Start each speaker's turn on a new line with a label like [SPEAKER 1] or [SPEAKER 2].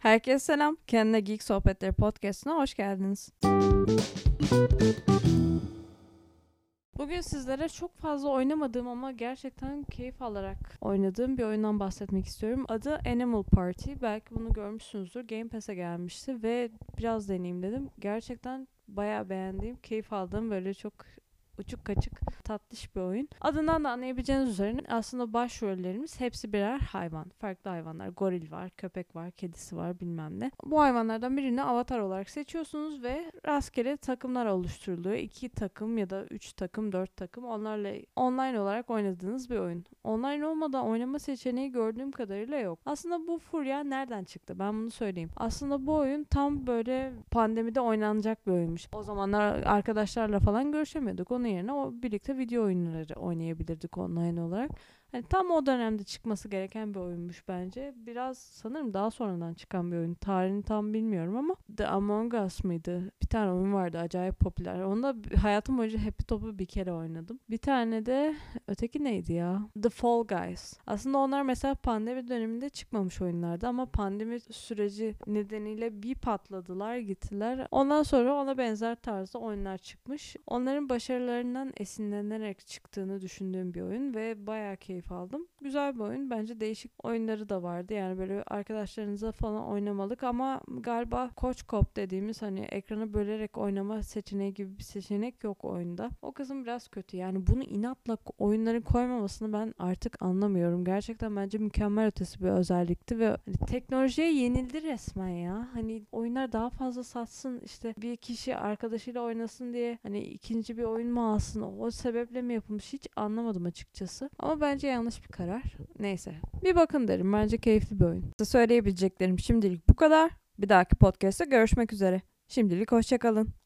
[SPEAKER 1] Herkese selam. Kendine Geek Sohbetleri Podcast'ına hoş geldiniz. Bugün sizlere çok fazla oynamadığım ama gerçekten keyif alarak oynadığım bir oyundan bahsetmek istiyorum. Adı Animal Party. Belki bunu görmüşsünüzdür. Game Pass'e gelmişti ve biraz deneyeyim dedim. Gerçekten bayağı beğendiğim, keyif aldığım böyle çok uçuk kaçık tatlış bir oyun. Adından da anlayabileceğiniz üzere aslında başrollerimiz hepsi birer hayvan. Farklı hayvanlar. Goril var, köpek var, kedisi var bilmem ne. Bu hayvanlardan birini avatar olarak seçiyorsunuz ve rastgele takımlar oluşturuluyor. İki takım ya da üç takım, dört takım onlarla online olarak oynadığınız bir oyun. Online olmadan oynama seçeneği gördüğüm kadarıyla yok. Aslında bu furya nereden çıktı? Ben bunu söyleyeyim. Aslında bu oyun tam böyle pandemide oynanacak bir oyunmuş. O zamanlar arkadaşlarla falan görüşemiyorduk. Onun yerine o birlikte video oyunları oynayabilirdik online olarak. Hani tam o dönemde çıkması gereken bir oyunmuş bence. Biraz sanırım daha sonradan çıkan bir oyun. Tarihini tam bilmiyorum ama The Among Us mıydı? Bir tane oyun vardı acayip popüler. Onu da hayatım boyunca Happy Top'u bir kere oynadım. Bir tane de öteki neydi ya? The Fall Guys. Aslında onlar mesela pandemi döneminde çıkmamış oyunlardı ama pandemi süreci nedeniyle bir patladılar gittiler. Ondan sonra ona benzer tarzda oyunlar çıkmış. Onların başarılarından esinlenerek çıktığını düşündüğüm bir oyun ve bayağı keyifli keyif aldım. Güzel bir oyun. Bence değişik oyunları da vardı. Yani böyle arkadaşlarınıza falan oynamalık ama galiba Coach Cop dediğimiz hani ekranı bölerek oynama seçeneği gibi bir seçenek yok oyunda. O kısım biraz kötü. Yani bunu inatla oyunların koymamasını ben artık anlamıyorum. Gerçekten bence mükemmel ötesi bir özellikti ve hani teknolojiye yenildi resmen ya. Hani oyunlar daha fazla satsın işte bir kişi arkadaşıyla oynasın diye hani ikinci bir oyun mu alsın o sebeple mi yapılmış hiç anlamadım açıkçası. Ama bence yanlış bir karar. Neyse. Bir bakın derim. Bence keyifli bir oyun. Size söyleyebileceklerim şimdilik bu kadar. Bir dahaki podcast'ta görüşmek üzere. Şimdilik hoşçakalın.